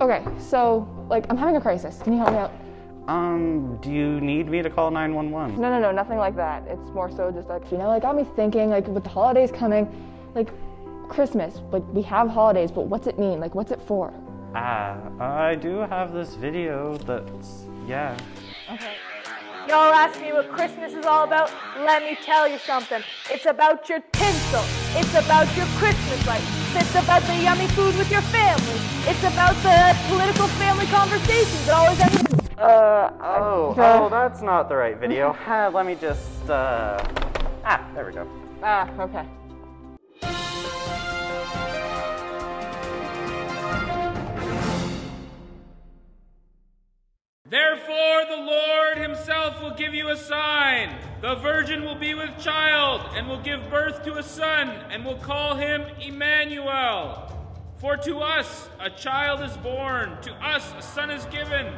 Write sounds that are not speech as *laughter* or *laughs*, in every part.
Okay, so like I'm having a crisis. Can you help me out? Um, do you need me to call 911? No, no, no, nothing like that. It's more so just like you know, like got me thinking. Like with the holidays coming, like Christmas. Like we have holidays, but what's it mean? Like what's it for? Ah, I do have this video that's, yeah. Okay. Y'all ask me what Christmas is all about? Let me tell you something. It's about your tinsel. It's about your Christmas lights. It's about the yummy food with your family. It's about the political family conversations that always end with Uh, oh, oh, that's not the right video. Ah, *laughs* Let me just, uh, ah, there we go. Ah, okay. Therefore, the Lord himself will give you a sign. The virgin will be with child and will give birth to a son and will call him Emmanuel. For to us a child is born, to us a son is given,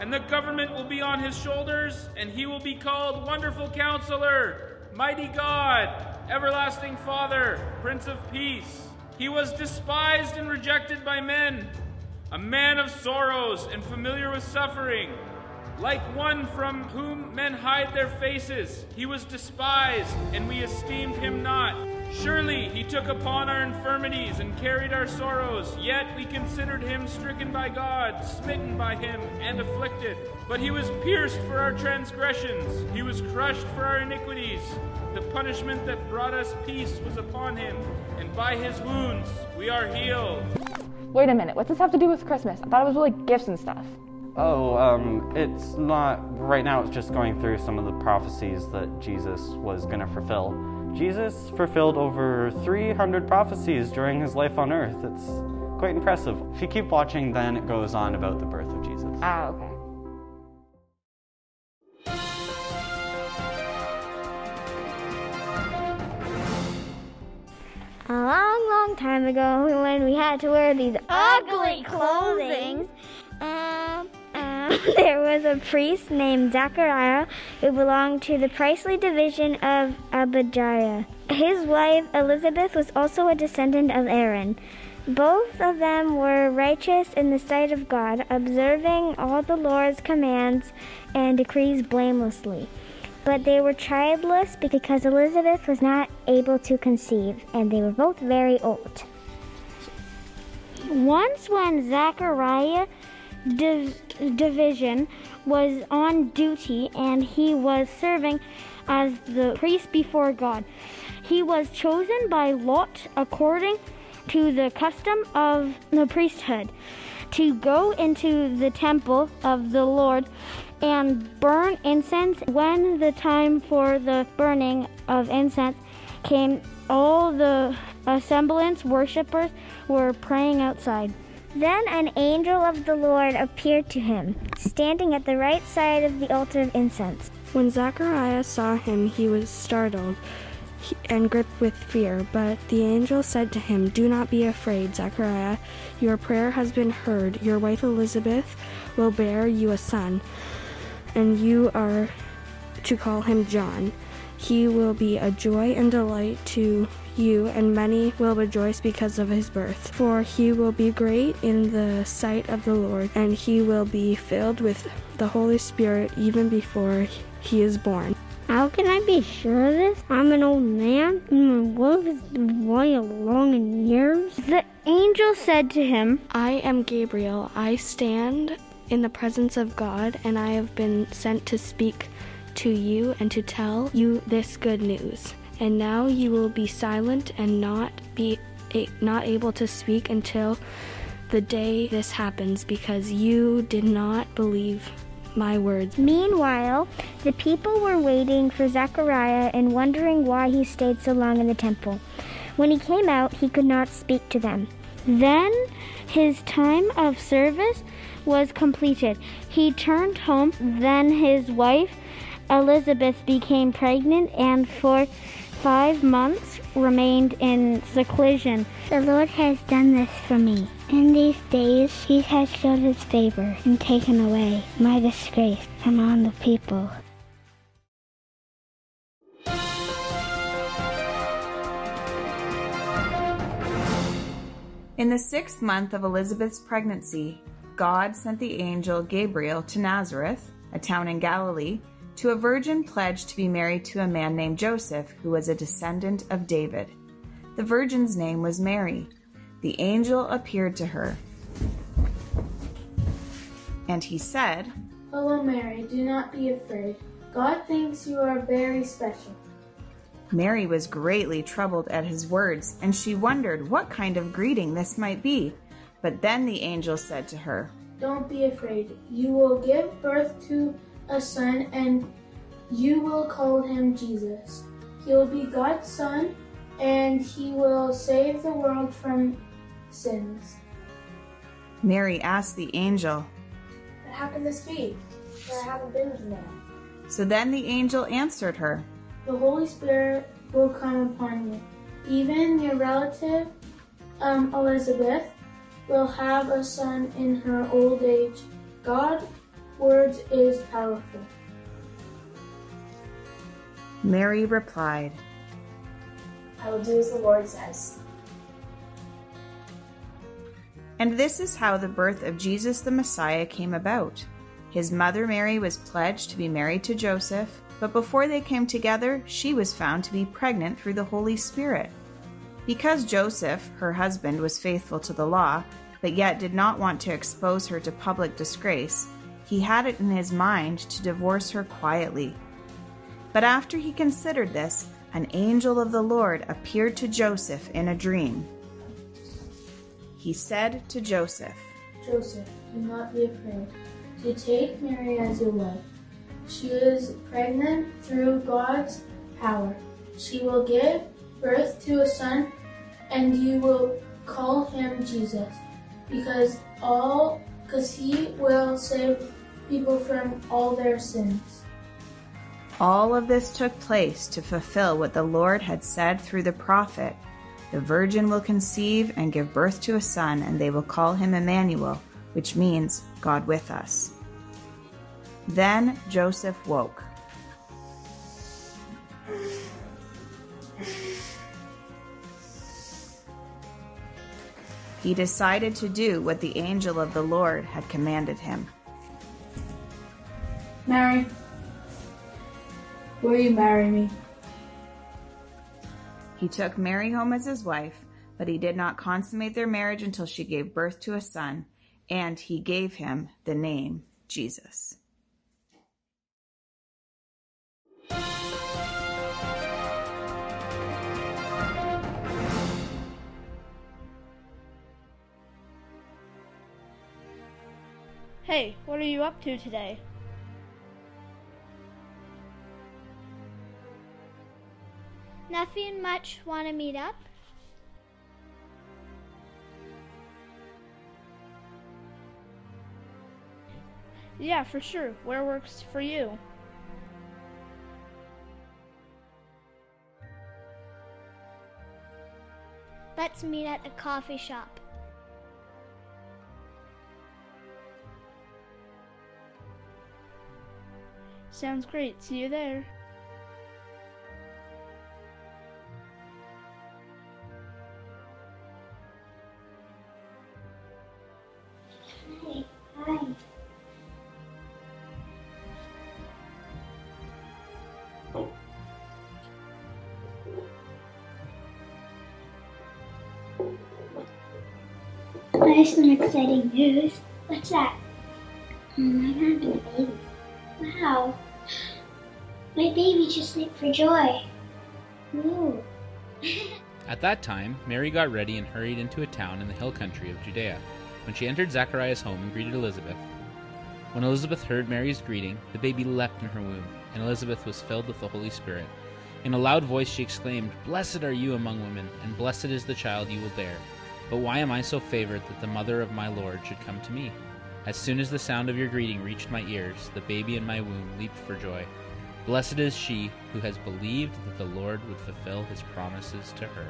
and the government will be on his shoulders, and he will be called Wonderful Counselor, Mighty God, Everlasting Father, Prince of Peace. He was despised and rejected by men a man of sorrows and familiar with suffering. Like one from whom men hide their faces, he was despised, and we esteemed him not. Surely he took upon our infirmities and carried our sorrows, yet we considered him stricken by God, smitten by him, and afflicted. But he was pierced for our transgressions, he was crushed for our iniquities. The punishment that brought us peace was upon him, and by his wounds we are healed. Wait a minute. What's this have to do with Christmas? I thought it was really gifts and stuff. Oh, um, it's not, right now it's just going through some of the prophecies that Jesus was gonna fulfill. Jesus fulfilled over 300 prophecies during his life on earth. It's quite impressive. If you keep watching, then it goes on about the birth of Jesus. Ah, okay. A long, long time ago, when we had to wear these ugly clothing, *laughs* there was a priest named Zachariah who belonged to the priestly division of Abijah. His wife Elizabeth was also a descendant of Aaron. Both of them were righteous in the sight of God, observing all the Lord's commands and decrees blamelessly. But they were childless because Elizabeth was not able to conceive, and they were both very old. Once, when Zachariah div- division was on duty and he was serving as the priest before God, he was chosen by Lot according to the custom of the priesthood to go into the temple of the Lord and burn incense. When the time for the burning of incense came, all the assemblance worshippers were praying outside. Then an angel of the Lord appeared to him, standing at the right side of the altar of incense. When Zacharias saw him, he was startled and gripped with fear. But the angel said to him, Do not be afraid, Zachariah. Your prayer has been heard. Your wife Elizabeth will bear you a son, and you are to call him John. He will be a joy and delight to you, and many will rejoice because of his birth. For he will be great in the sight of the Lord, and he will be filled with the Holy Spirit even before he is born. How can I be sure of this? I'm an old man, and my wife is way along in years. The angel said to him, I am Gabriel. I stand in the presence of God, and I have been sent to speak to you and to tell you this good news. And now you will be silent and not be a, not able to speak until the day this happens because you did not believe my words. Meanwhile, the people were waiting for Zechariah and wondering why he stayed so long in the temple. When he came out, he could not speak to them. Then his time of service was completed. He turned home. Then his wife, Elizabeth, became pregnant and for five months remained in seclusion. The Lord has done this for me. In these days, he has showed his favor and taken away my disgrace from all the people. In the sixth month of Elizabeth's pregnancy, God sent the angel Gabriel to Nazareth, a town in Galilee, to a virgin pledged to be married to a man named Joseph, who was a descendant of David. The virgin's name was Mary. The angel appeared to her, and he said, Hello, Mary, do not be afraid. God thinks you are very special. Mary was greatly troubled at his words, and she wondered what kind of greeting this might be. But then the angel said to her, Don't be afraid. You will give birth to a son, and you will call him Jesus. He will be God's son, and he will save the world from sins. Mary asked the angel, But how can this be? For I haven't been with man. So then the angel answered her, The Holy Spirit will come upon you. Even your relative, um, Elizabeth, will have a son in her old age. God's words is powerful. Mary replied, I will do as the Lord says. And this is how the birth of Jesus the Messiah came about. His mother Mary was pledged to be married to Joseph, but before they came together, she was found to be pregnant through the Holy Spirit. Because Joseph, her husband, was faithful to the law, but yet did not want to expose her to public disgrace, he had it in his mind to divorce her quietly. But after he considered this, an angel of the Lord appeared to Joseph in a dream. He said to Joseph, Joseph, do not be afraid to take Mary as your wife. She is pregnant through God's power. She will give birth to a son, and you will call him Jesus, because all because he will save people from all their sins. All of this took place to fulfill what the Lord had said through the prophet. The virgin will conceive and give birth to a son, and they will call him Emmanuel, which means God with us. Then Joseph woke. He decided to do what the angel of the Lord had commanded him. Mary, will you marry me? He took Mary home as his wife, but he did not consummate their marriage until she gave birth to a son, and he gave him the name Jesus. Hey, what are you up to today? Nothing much. Want to meet up? Yeah, for sure. Where works for you? Let's meet at a coffee shop. Sounds great. See you there. Exciting news. What's that? Um, I'm having a baby. Wow. My baby just leaped for joy. Ooh. *laughs* At that time, Mary got ready and hurried into a town in the hill country of Judea. When she entered Zachariah's home and greeted Elizabeth, when Elizabeth heard Mary's greeting, the baby leapt in her womb, and Elizabeth was filled with the Holy Spirit. In a loud voice she exclaimed, Blessed are you among women, and blessed is the child you will bear. But why am I so favored that the mother of my Lord should come to me? As soon as the sound of your greeting reached my ears, the baby in my womb leaped for joy. Blessed is she who has believed that the Lord would fulfill his promises to her.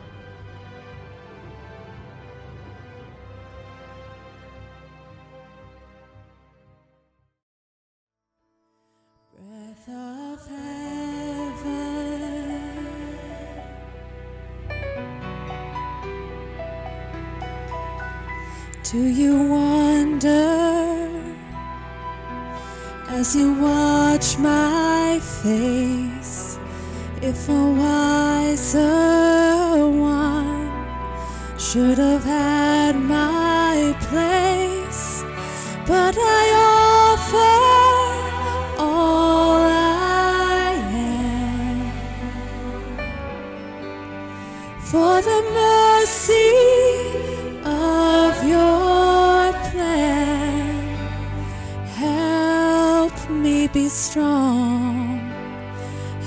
As you watch my face. If a wiser one should have had my place, but I strong.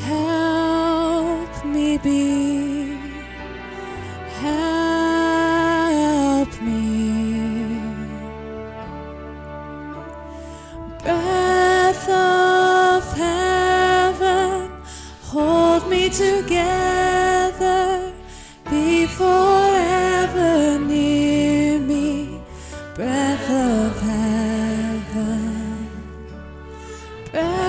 Help me be. Help me. Breath of heaven, hold me together. Be forever near me. Breath of heaven. Breath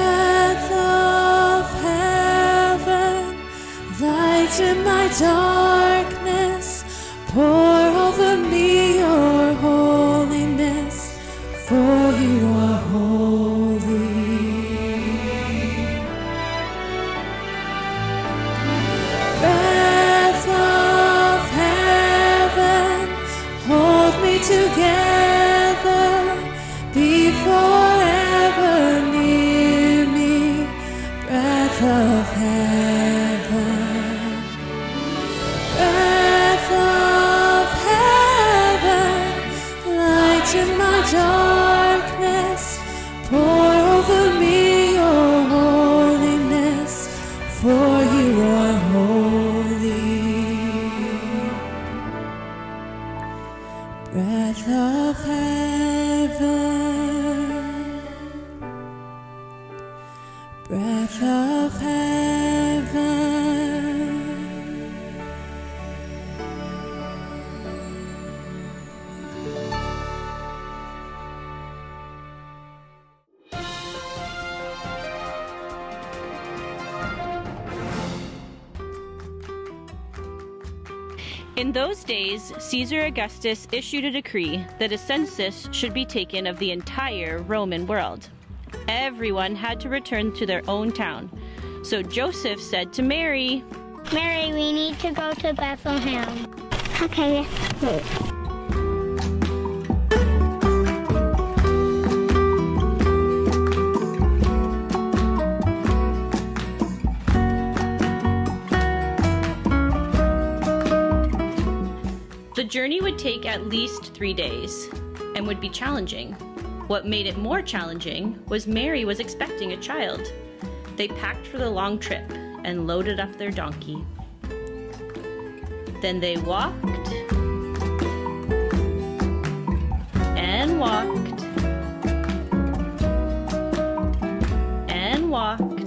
heaven, In those days, Caesar Augustus issued a decree that a census should be taken of the entire Roman world. Everyone had to return to their own town. So Joseph said to Mary, Mary, we need to go to Bethlehem. Okay, The journey would take at least three days and would be challenging. What made it more challenging was Mary was expecting a child. They packed for the long trip and loaded up their donkey. Then they walked and walked and walked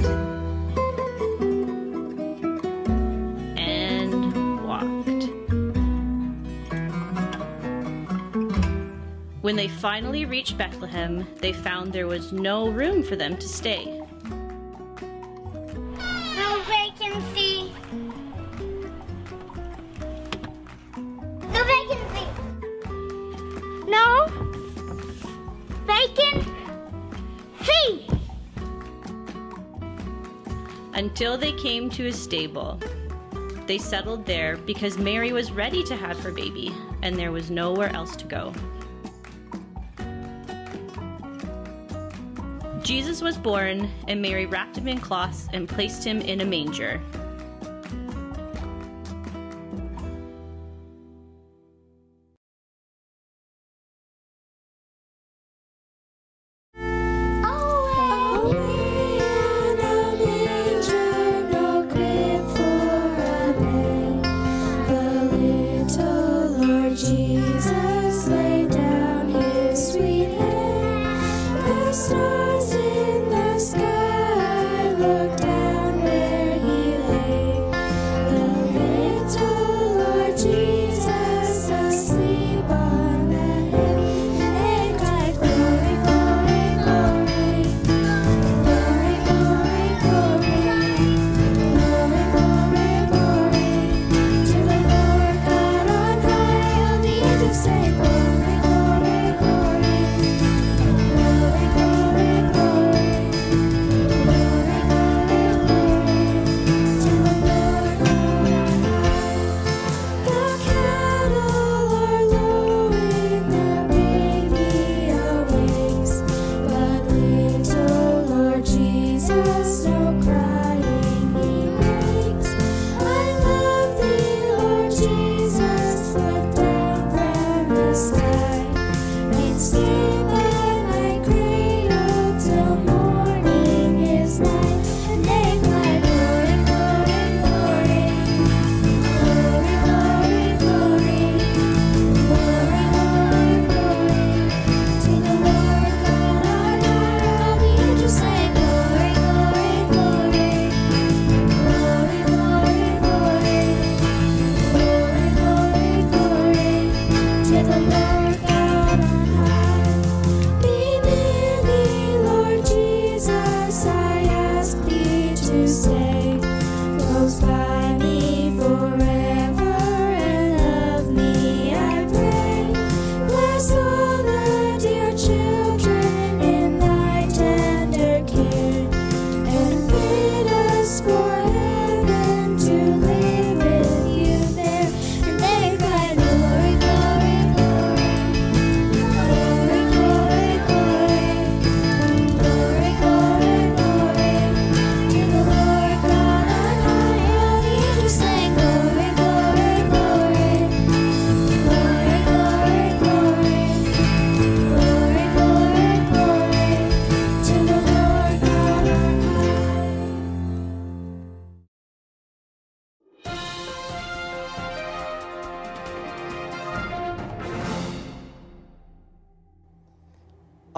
When they finally reached Bethlehem, they found there was no room for them to stay. No vacancy. No vacancy. No vacancy. until they came to a stable. They settled there because Mary was ready to have her baby and there was nowhere else to go. Jesus was born, and Mary wrapped him in cloths and placed him in a manger.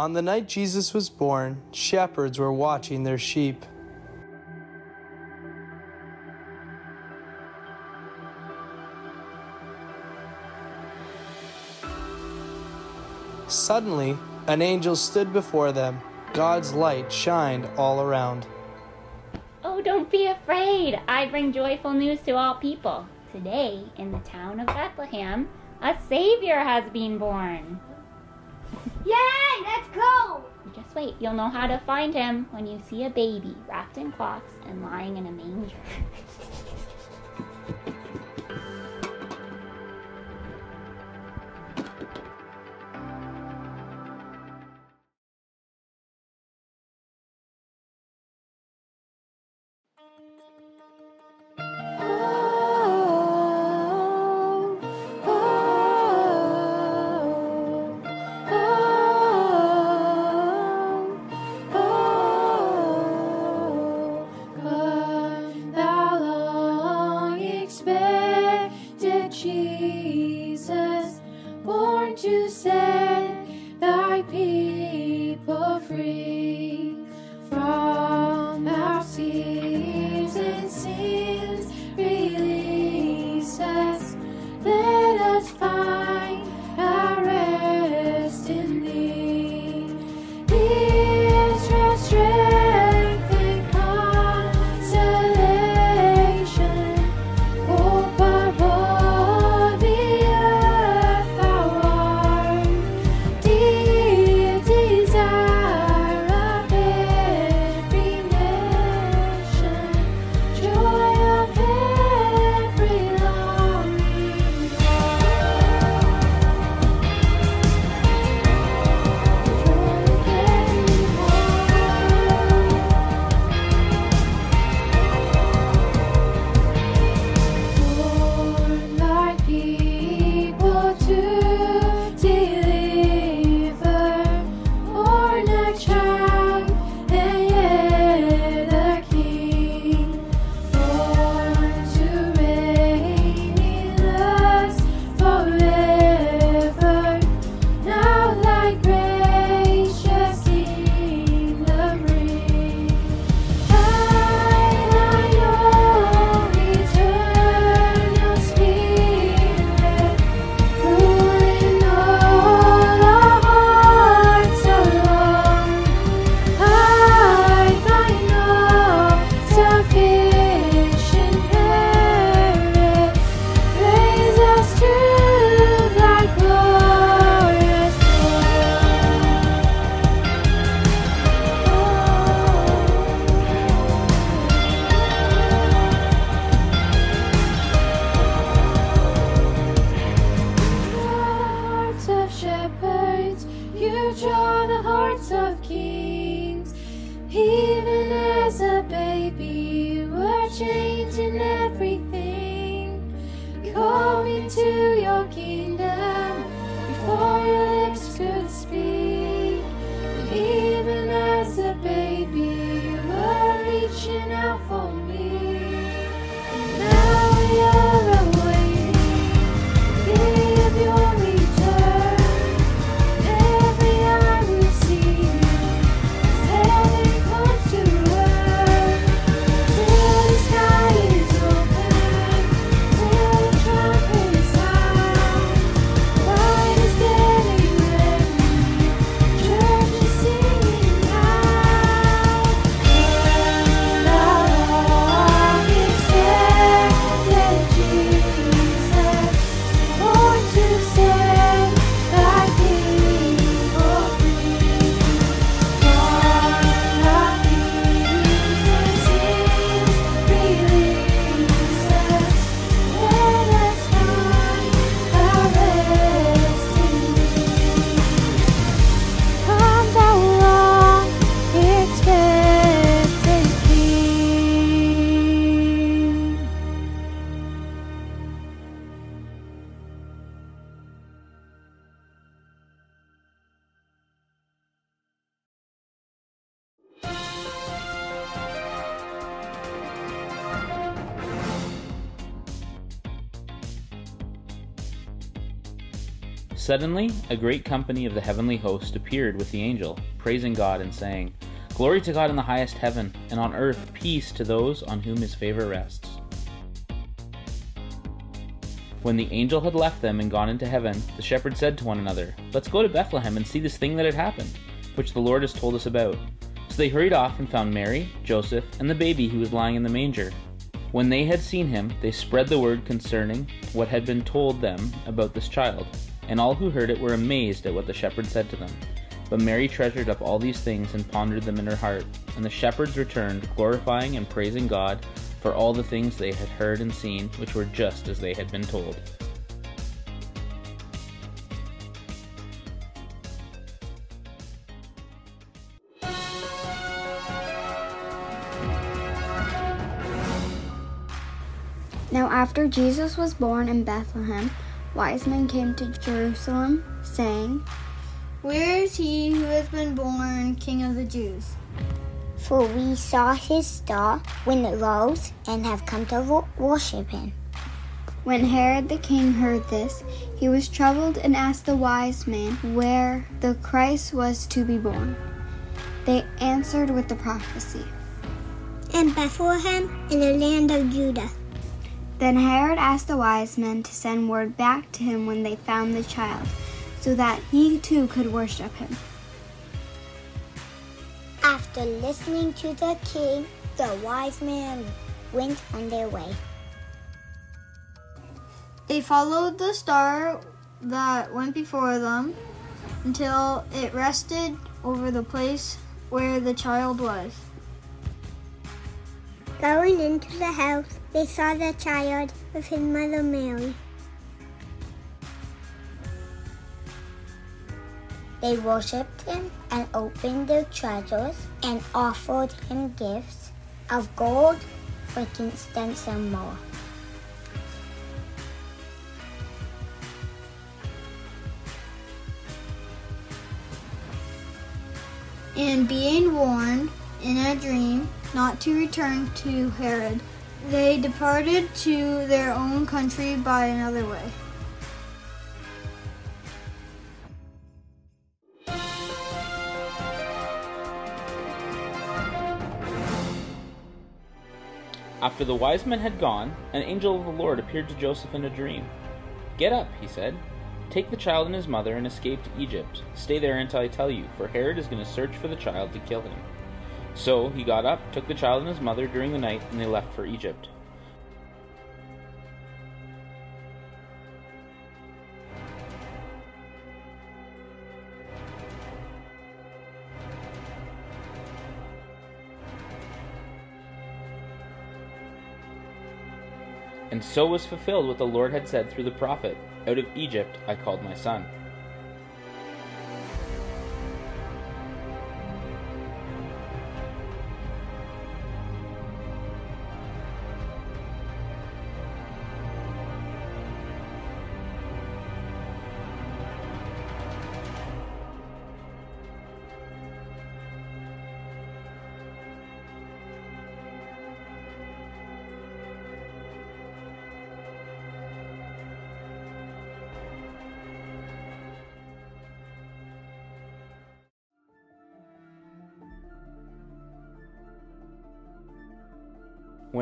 On the night Jesus was born, shepherds were watching their sheep. Suddenly, an angel stood before them. God's light shined all around. Oh, don't be afraid. I bring joyful news to all people. Today, in the town of Bethlehem, a Savior has been born. Yay! Let's go! Just wait, you'll know how to find him when you see a baby wrapped in cloths and lying in a manger. *laughs* Call me to your kingdom before your lips could speak. Suddenly, a great company of the heavenly host appeared with the angel, praising God and saying, Glory to God in the highest heaven, and on earth peace to those on whom his favor rests. When the angel had left them and gone into heaven, the shepherds said to one another, Let's go to Bethlehem and see this thing that had happened, which the Lord has told us about. So they hurried off and found Mary, Joseph, and the baby who was lying in the manger. When they had seen him, they spread the word concerning what had been told them about this child, and all who heard it were amazed at what the shepherds said to them. But Mary treasured up all these things and pondered them in her heart. And the shepherds returned, glorifying and praising God for all the things they had heard and seen, which were just as they had been told. Now, after Jesus was born in Bethlehem, wise men came to Jerusalem, saying, Where is he who has been born King of the Jews? For we saw his star when it rose and have come to wo- worship him. When Herod the king heard this, he was troubled and asked the wise men where the Christ was to be born. They answered with the prophecy In Bethlehem, in the land of Judah. Then Herod asked the wise men to send word back to him when they found the child, so that he too could worship him. After listening to the king, the wise men went on their way. They followed the star that went before them until it rested over the place where the child was. Going into the house, they saw the child with his mother Mary. They worshipped him and opened their treasures and offered him gifts of gold, frankincense, and myrrh. And being warned in a dream not to return to Herod, they departed to their own country by another way. After the wise men had gone, an angel of the Lord appeared to Joseph in a dream. Get up, he said. Take the child and his mother and escape to Egypt. Stay there until I tell you, for Herod is going to search for the child to kill him. So he got up, took the child and his mother during the night, and they left for Egypt. And so was fulfilled what the Lord had said through the prophet Out of Egypt I called my son.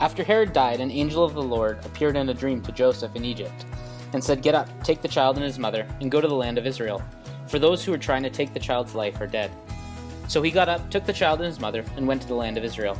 After Herod died, an angel of the Lord appeared in a dream to Joseph in Egypt and said, Get up, take the child and his mother, and go to the land of Israel, for those who are trying to take the child's life are dead. So he got up, took the child and his mother, and went to the land of Israel.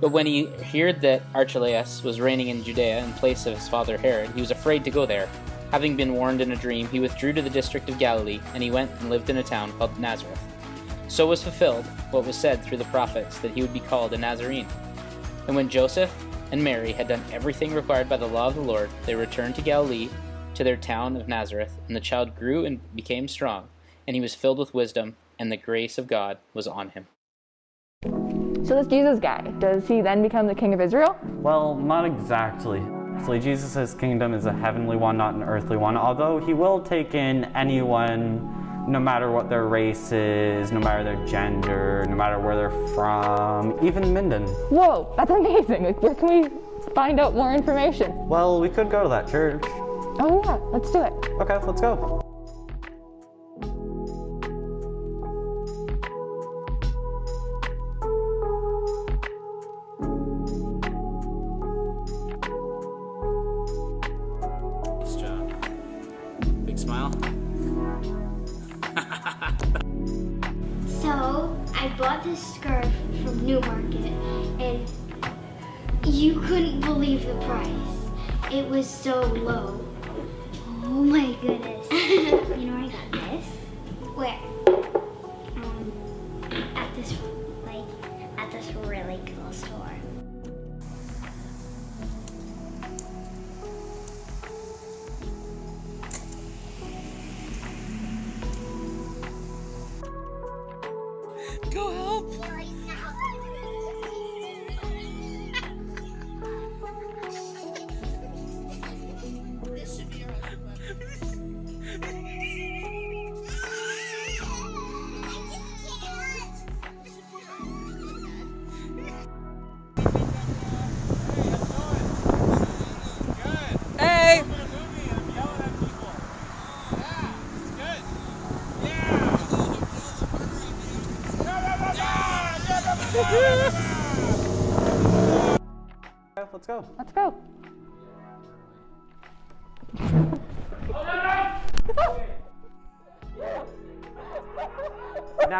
But when he heard that Archelaus was reigning in Judea in place of his father Herod, he was afraid to go there. Having been warned in a dream, he withdrew to the district of Galilee, and he went and lived in a town called Nazareth. So was fulfilled what was said through the prophets that he would be called a Nazarene. And when Joseph and Mary had done everything required by the law of the Lord, they returned to Galilee, to their town of Nazareth, and the child grew and became strong, and he was filled with wisdom, and the grace of God was on him. So this Jesus guy, does he then become the king of Israel? Well, not exactly. So Jesus' kingdom is a heavenly one, not an earthly one, although he will take in anyone no matter what their race is, no matter their gender, no matter where they're from, even Minden. Whoa, that's amazing. Like, where can we find out more information? Well, we could go to that church. Oh, yeah, let's do it. Okay, let's go.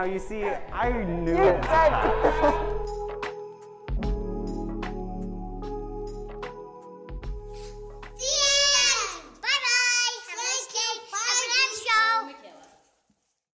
Now you see, I knew it